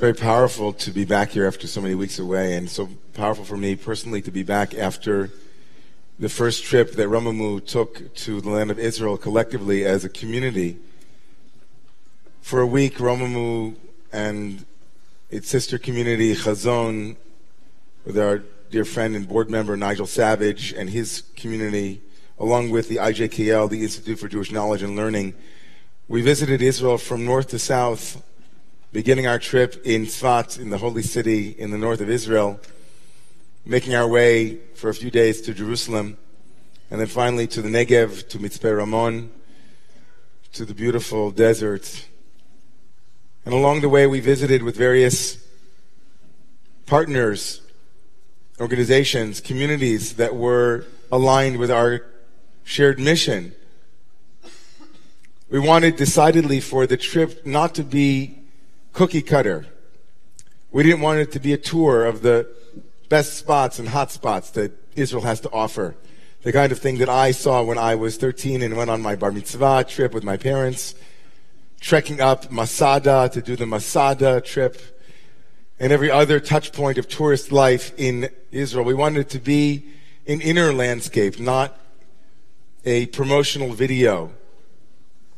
very powerful to be back here after so many weeks away, and so powerful for me personally to be back after the first trip that Romemu took to the land of Israel collectively as a community. For a week, Romemu and its sister community, Hazon, with our dear friend and board member Nigel Savage and his community, along with the IJKL, the Institute for Jewish Knowledge and Learning, we visited Israel from north to south, beginning our trip in Tzfat, in the holy city in the north of Israel, making our way for a few days to Jerusalem, and then finally to the Negev, to Mitzpeh Ramon, to the beautiful desert. And along the way, we visited with various partners, organizations, communities that were aligned with our shared mission we wanted decidedly for the trip not to be cookie cutter. We didn't want it to be a tour of the best spots and hot spots that Israel has to offer. The kind of thing that I saw when I was 13 and went on my bar mitzvah trip with my parents, trekking up Masada to do the Masada trip, and every other touch point of tourist life in Israel. We wanted it to be an inner landscape, not a promotional video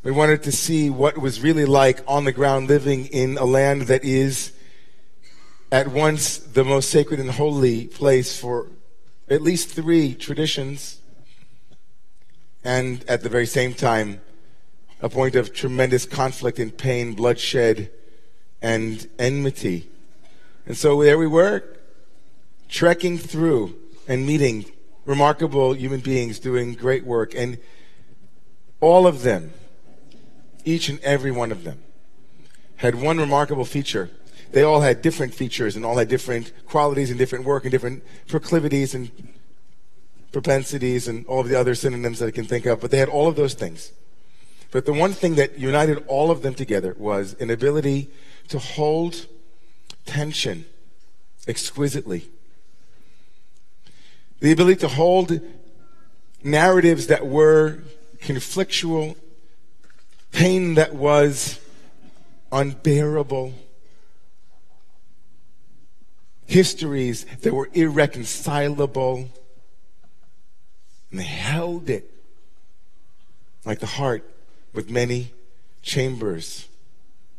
we wanted to see what was really like on the ground living in a land that is at once the most sacred and holy place for at least three traditions, and at the very same time, a point of tremendous conflict and pain, bloodshed, and enmity. And so there we were, trekking through and meeting remarkable human beings doing great work, and all of them each and every one of them had one remarkable feature. They all had different features and all had different qualities and different work and different proclivities and propensities and all of the other synonyms that I can think of, but they had all of those things. But the one thing that united all of them together was an ability to hold tension exquisitely. The ability to hold narratives that were conflictual pain that was unbearable, histories that were irreconcilable, and they held it like the heart with many chambers,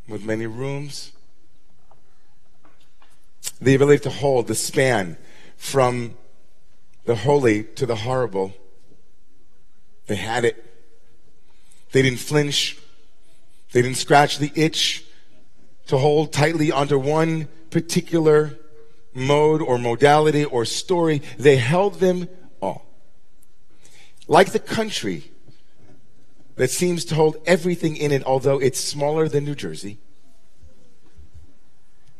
with many rooms. The ability to hold the span from the holy to the horrible. They had it. They didn't flinch. They didn't scratch the itch to hold tightly onto one particular mode or modality or story. They held them all. Like the country that seems to hold everything in it, although it's smaller than New Jersey.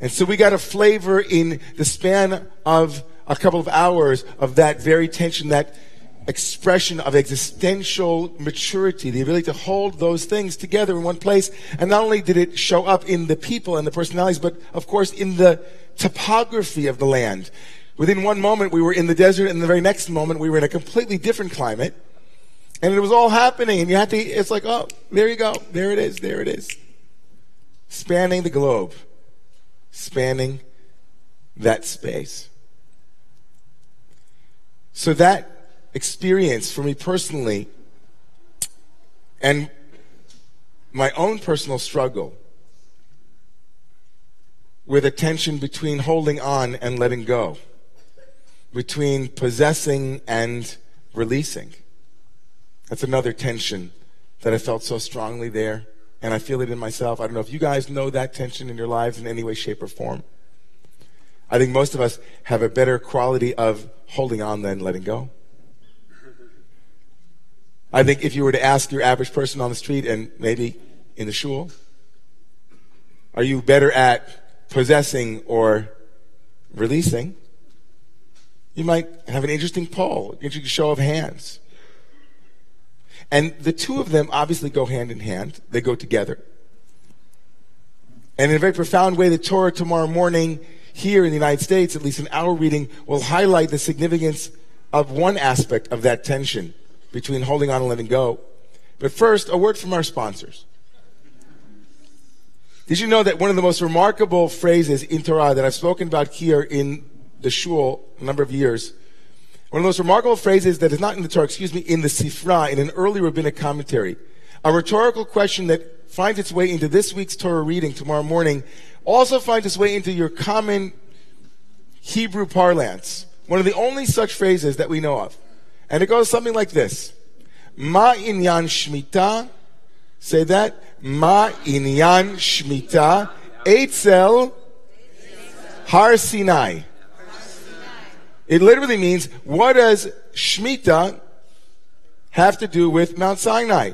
And so we got a flavor in the span of a couple of hours of that very tension, that expression of existential maturity, the ability to hold those things together in one place. And not only did it show up in the people and the personalities, but of course in the topography of the land. Within one moment, we were in the desert, and the very next moment, we were in a completely different climate. And it was all happening, and you had to, it's like, oh, there you go. There it is. There it is. Spanning the globe. Spanning that space. So that experience for me personally and my own personal struggle with a tension between holding on and letting go, between possessing and releasing. That's another tension that I felt so strongly there, and I feel it in myself. I don't know if you guys know that tension in your lives in any way, shape, or form. I think most of us have a better quality of holding on than letting go. I think if you were to ask your average person on the street and maybe in the shul, are you better at possessing or releasing? You might have an interesting poll, an interesting show of hands. And the two of them obviously go hand in hand. They go together. And in a very profound way, the Torah tomorrow morning here in the United States, at least in our reading, will highlight the significance of one aspect of that tension between holding on and letting go. But first, a word from our sponsors. Did you know that one of the most remarkable phrases in Torah that I've spoken about here in the shul a number of years, one of the most remarkable phrases that is not in the Torah, excuse me, in the Sifra, in an early rabbinic commentary, a rhetorical question that finds its way into this week's Torah reading tomorrow morning, also finds its way into your common Hebrew parlance. One of the only such phrases that we know of. And it goes something like this. Ma inyan shmita. Say that. Ma inyan shmita. Eitzel Har Sinai. It literally means, what does shmita have to do with Mount Sinai?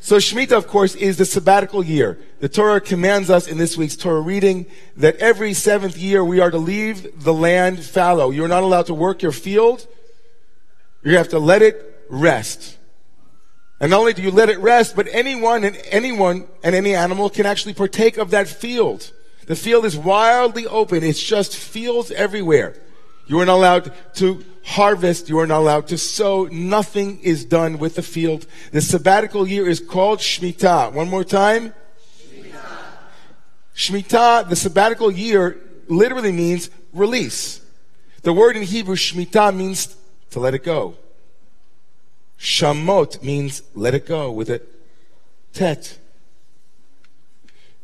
So Shemitah, of course, is the sabbatical year. The Torah commands us in this week's Torah reading that every seventh year we are to leave the land fallow. You're not allowed to work your field. You have to let it rest. And not only do you let it rest, but anyone and anyone and any animal can actually partake of that field. The field is wildly open. It's just fields everywhere. You are not allowed to harvest. You are not allowed to sow. Nothing is done with the field. The sabbatical year is called Shemitah. One more time. Shemitah. Shemitah, the sabbatical year, literally means release. The word in Hebrew, Shemitah, means to let it go. Shamot means let it go with a tet.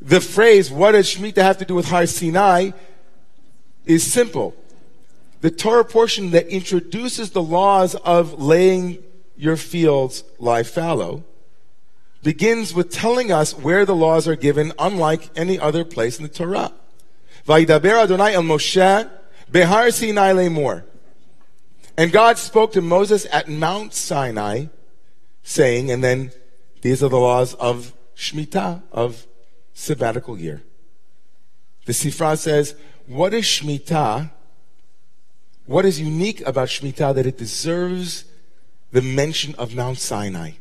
The phrase, what does Shemitah have to do with Har Sinai, is simple the Torah portion that introduces the laws of laying your fields lie fallow begins with telling us where the laws are given, unlike any other place in the Torah. Vaidaber Adonai el Moshe behar Sinai lemor. And God spoke to Moses at Mount Sinai, saying, and then these are the laws of Shemitah, of sabbatical year. The Sifra says, what is Shemitah? What is unique about Shemitah that it deserves the mention of Mount Sinai?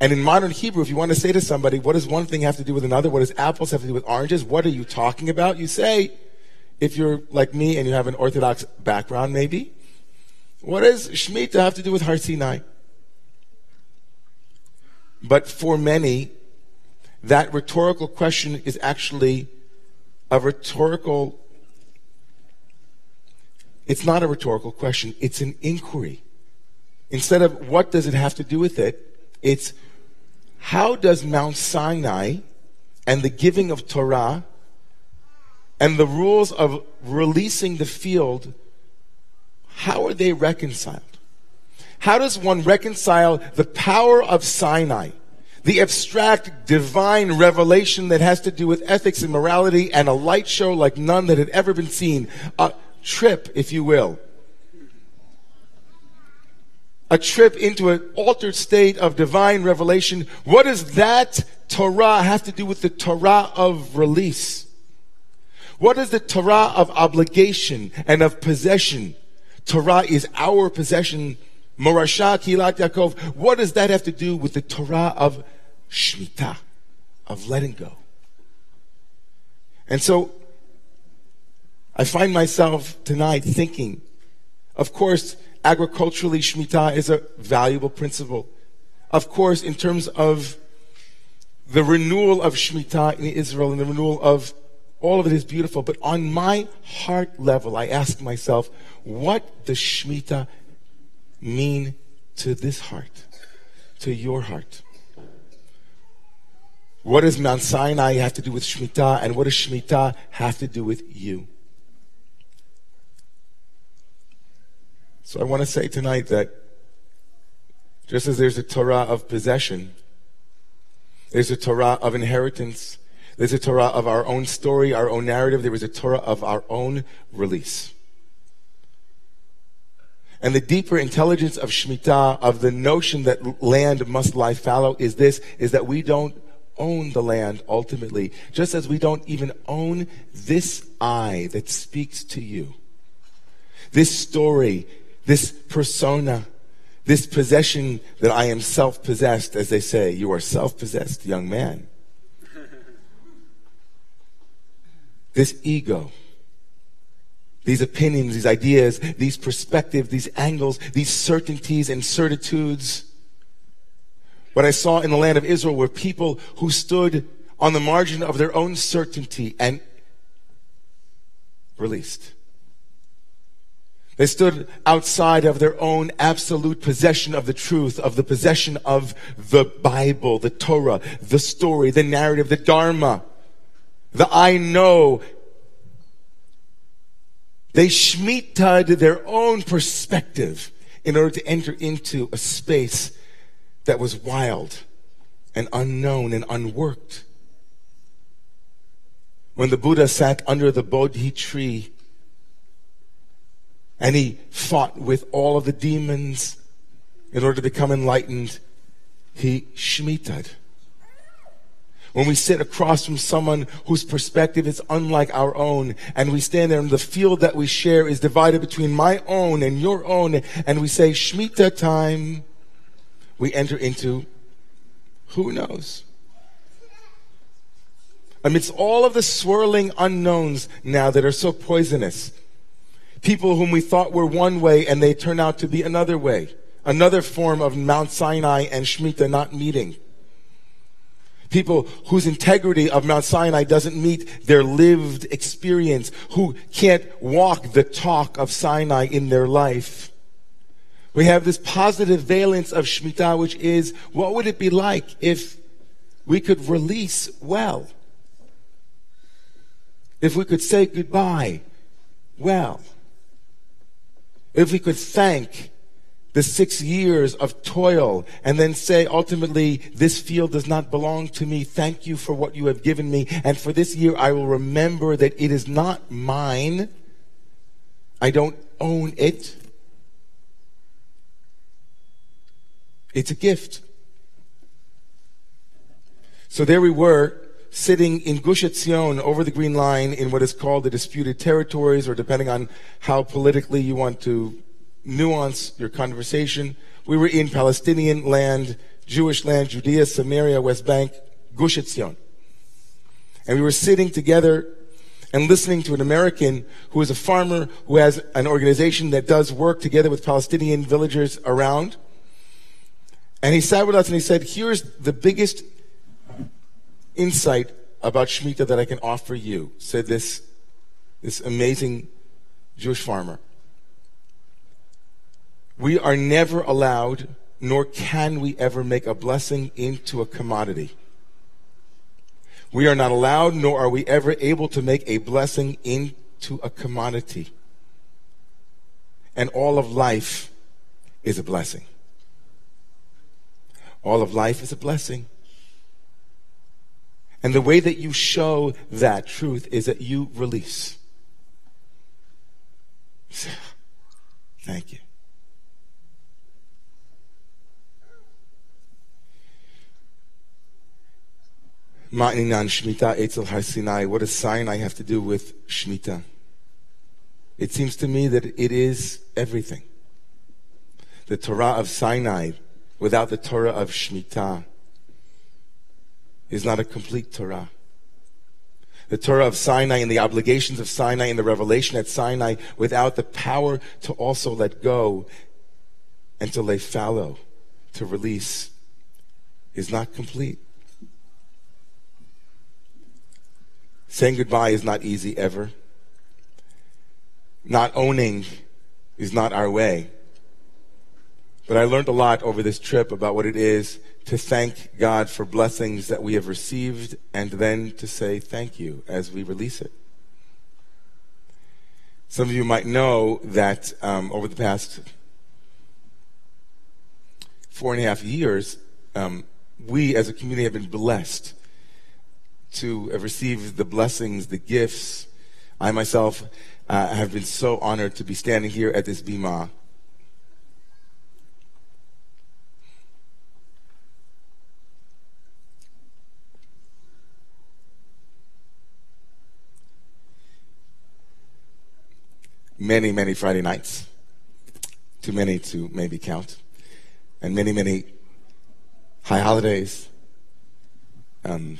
And in modern Hebrew, if you want to say to somebody, what does one thing have to do with another? What does apples have to do with oranges? What are you talking about? You say, if you're like me and you have an Orthodox background, maybe, what does Shemitah have to do with Har Sinai? But for many, that rhetorical question is actually a rhetorical it's not a rhetorical question, it's an inquiry. Instead of what does it have to do with it, it's how does Mount Sinai and the giving of Torah and the rules of releasing the field, how are they reconciled? How does one reconcile the power of Sinai, the abstract divine revelation that has to do with ethics and morality and a light show like none that had ever been seen, a trip, if you will. A trip into an altered state of divine revelation. What does that Torah have to do with the Torah of release? What is the Torah of obligation and of possession? Torah is our possession. Morasha Kehilat Yaakov. What does that have to do with the Torah of Shemitah, of letting go? And so I find myself tonight thinking, of course, agriculturally, Shemitah is a valuable principle. Of course, in terms of the renewal of Shemitah in Israel and the renewal of all of it is beautiful. But on my heart level, I ask myself, what does Shemitah mean to this heart, to your heart? What does Mount Sinai have to do with Shemitah, and what does Shemitah have to do with you? So I want to say tonight that just as there's a Torah of possession, there's a Torah of inheritance, there's a Torah of our own story, our own narrative, there is a Torah of our own release. And the deeper intelligence of Shemitah, of the notion that land must lie fallow, is this, is that we don't own the land ultimately, just as we don't even own this I that speaks to you. This story this persona, this possession that I am self possessed, as they say. You are self possessed, young man. This ego, these opinions, these ideas, these perspectives, these angles, these certainties and certitudes. What I saw in the land of Israel were people who stood on the margin of their own certainty and released. They stood outside of their own absolute possession of the truth, of the possession of the Bible, the Torah, the story, the narrative, the Dharma, the I know. They shmitad their own perspective in order to enter into a space that was wild and unknown and unworked. When the Buddha sat under the Bodhi tree and he fought with all of the demons in order to become enlightened. He shmitad. When we sit across from someone whose perspective is unlike our own, and we stand there and the field that we share is divided between my own and your own, and we say, Shemitah time, we enter into who knows? Amidst all of the swirling unknowns now that are so poisonous, people whom we thought were one way and they turn out to be another way. Another form of Mount Sinai and Shemitah not meeting. People whose integrity of Mount Sinai doesn't meet their lived experience, who can't walk the talk of Sinai in their life. We have this positive valence of Shemitah, which is, what would it be like if we could release well? If we could say goodbye well? If we could thank the six years of toil and then say ultimately, this field does not belong to me. Thank you for what you have given me. And for this year, I will remember that it is not mine. I don't own it. It's a gift. So there we were sitting in Gush Etzion over the Green Line in what is called the disputed territories, or depending on how politically you want to nuance your conversation. We were in Palestinian land, Jewish land, Judea, Samaria, West Bank, Gush Etzion. And we were sitting together and listening to an American who is a farmer who has an organization that does work together with Palestinian villagers around. And he sat with us and he said, here's the biggest insight about Shemitah that I can offer you, said this, this amazing Jewish farmer. We are never allowed, nor can we ever make a blessing into a commodity. We are not allowed, nor are we ever able to make a blessing into a commodity. And all of life is a blessing. All of life is a blessing. And the way that you show that truth is that you release. Thank you. Ma'ninan Shemitah Eitzel Har Sinai. What does Sinai have to do with Shemitah? It seems to me that it is everything. The Torah of Sinai without the Torah of Shemitah is not a complete Torah. The Torah of Sinai and the obligations of Sinai and the revelation at Sinai without the power to also let go and to lay fallow, to release, is not complete. Saying goodbye is not easy ever. Not owning is not our way. But I learned a lot over this trip about what it is to thank God for blessings that we have received and then to say thank you as we release it. Some of you might know that um, over the past four and a half years, um, we as a community have been blessed to have received the blessings, the gifts. I myself uh, have been so honored to be standing here at this Bima many, many Friday nights. Too many to maybe count. And many, many high holidays. Um,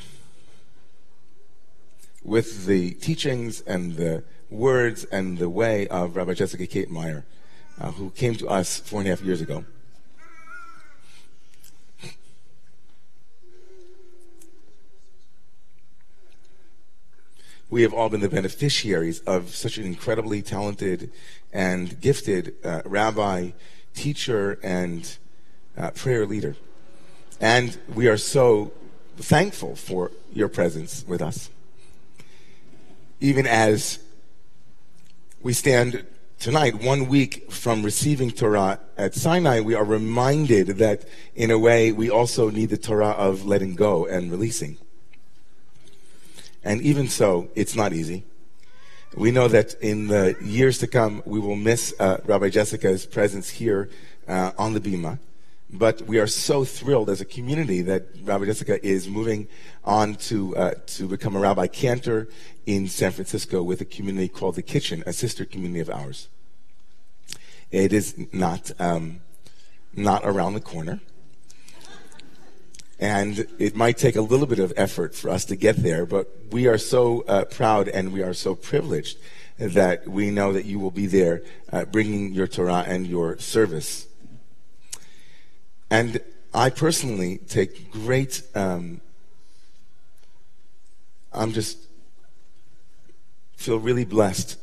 with the teachings and the words and the way of Rabbi Jessica Kate Meyer, uh, who came to us four and a half years ago. we have all been the beneficiaries of such an incredibly talented and gifted uh, rabbi, teacher, and uh, prayer leader. And we are so thankful for your presence with us. Even as we stand tonight, one week from receiving Torah at Sinai, we are reminded that in a way we also need the Torah of letting go and releasing. And even so, it's not easy. We know that in the years to come, we will miss uh, Rabbi Jessica's presence here uh, on the Bima. But we are so thrilled as a community that Rabbi Jessica is moving on to, uh, to become a rabbi cantor in San Francisco with a community called The Kitchen, a sister community of ours. It is not, um, not around the corner. And it might take a little bit of effort for us to get there, but we are so uh, proud and we are so privileged that we know that you will be there uh, bringing your Torah and your service. And I personally take great, um, I'm just feel really blessed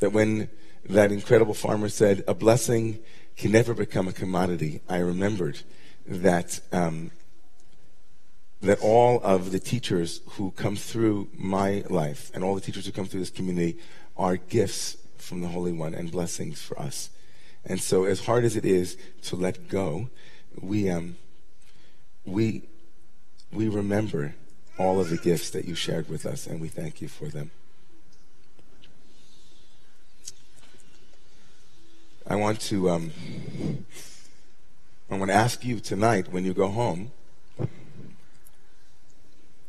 that when that incredible farmer said, a blessing can never become a commodity, I remembered that um, that all of the teachers who come through my life and all the teachers who come through this community are gifts from the Holy One and blessings for us. And so, as hard as it is to let go, we um, we we remember all of the gifts that you shared with us, and we thank you for them. I want to um, I want to ask you tonight when you go home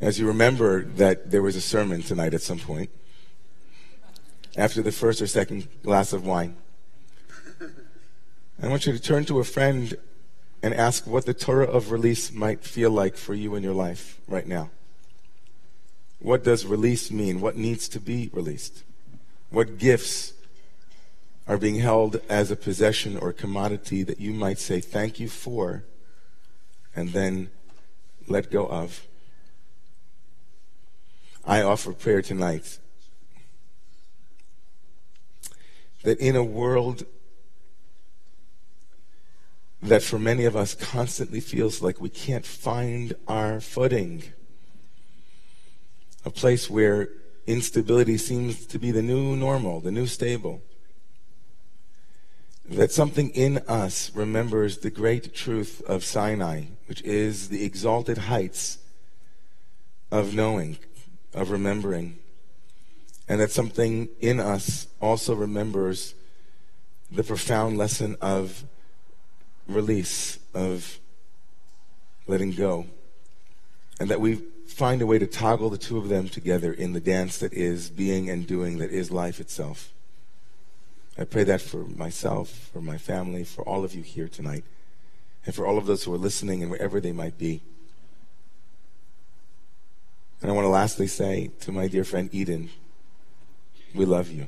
as you remember that there was a sermon tonight at some point, after the first or second glass of wine, I want you to turn to a friend and ask what the Torah of release might feel like for you in your life right now. What does release mean? What needs to be released? What gifts are being held as a possession or commodity that you might say thank you for and then let go of? I offer prayer tonight that in a world that for many of us constantly feels like we can't find our footing, a place where instability seems to be the new normal, the new stable, that something in us remembers the great truth of Sinai, which is the exalted heights of knowing of remembering. And that something in us also remembers the profound lesson of release, of letting go. And that we find a way to toggle the two of them together in the dance that is being and doing, that is life itself. I pray that for myself, for my family, for all of you here tonight, and for all of those who are listening and wherever they might be. And I want to lastly say to my dear friend Eden, we love you.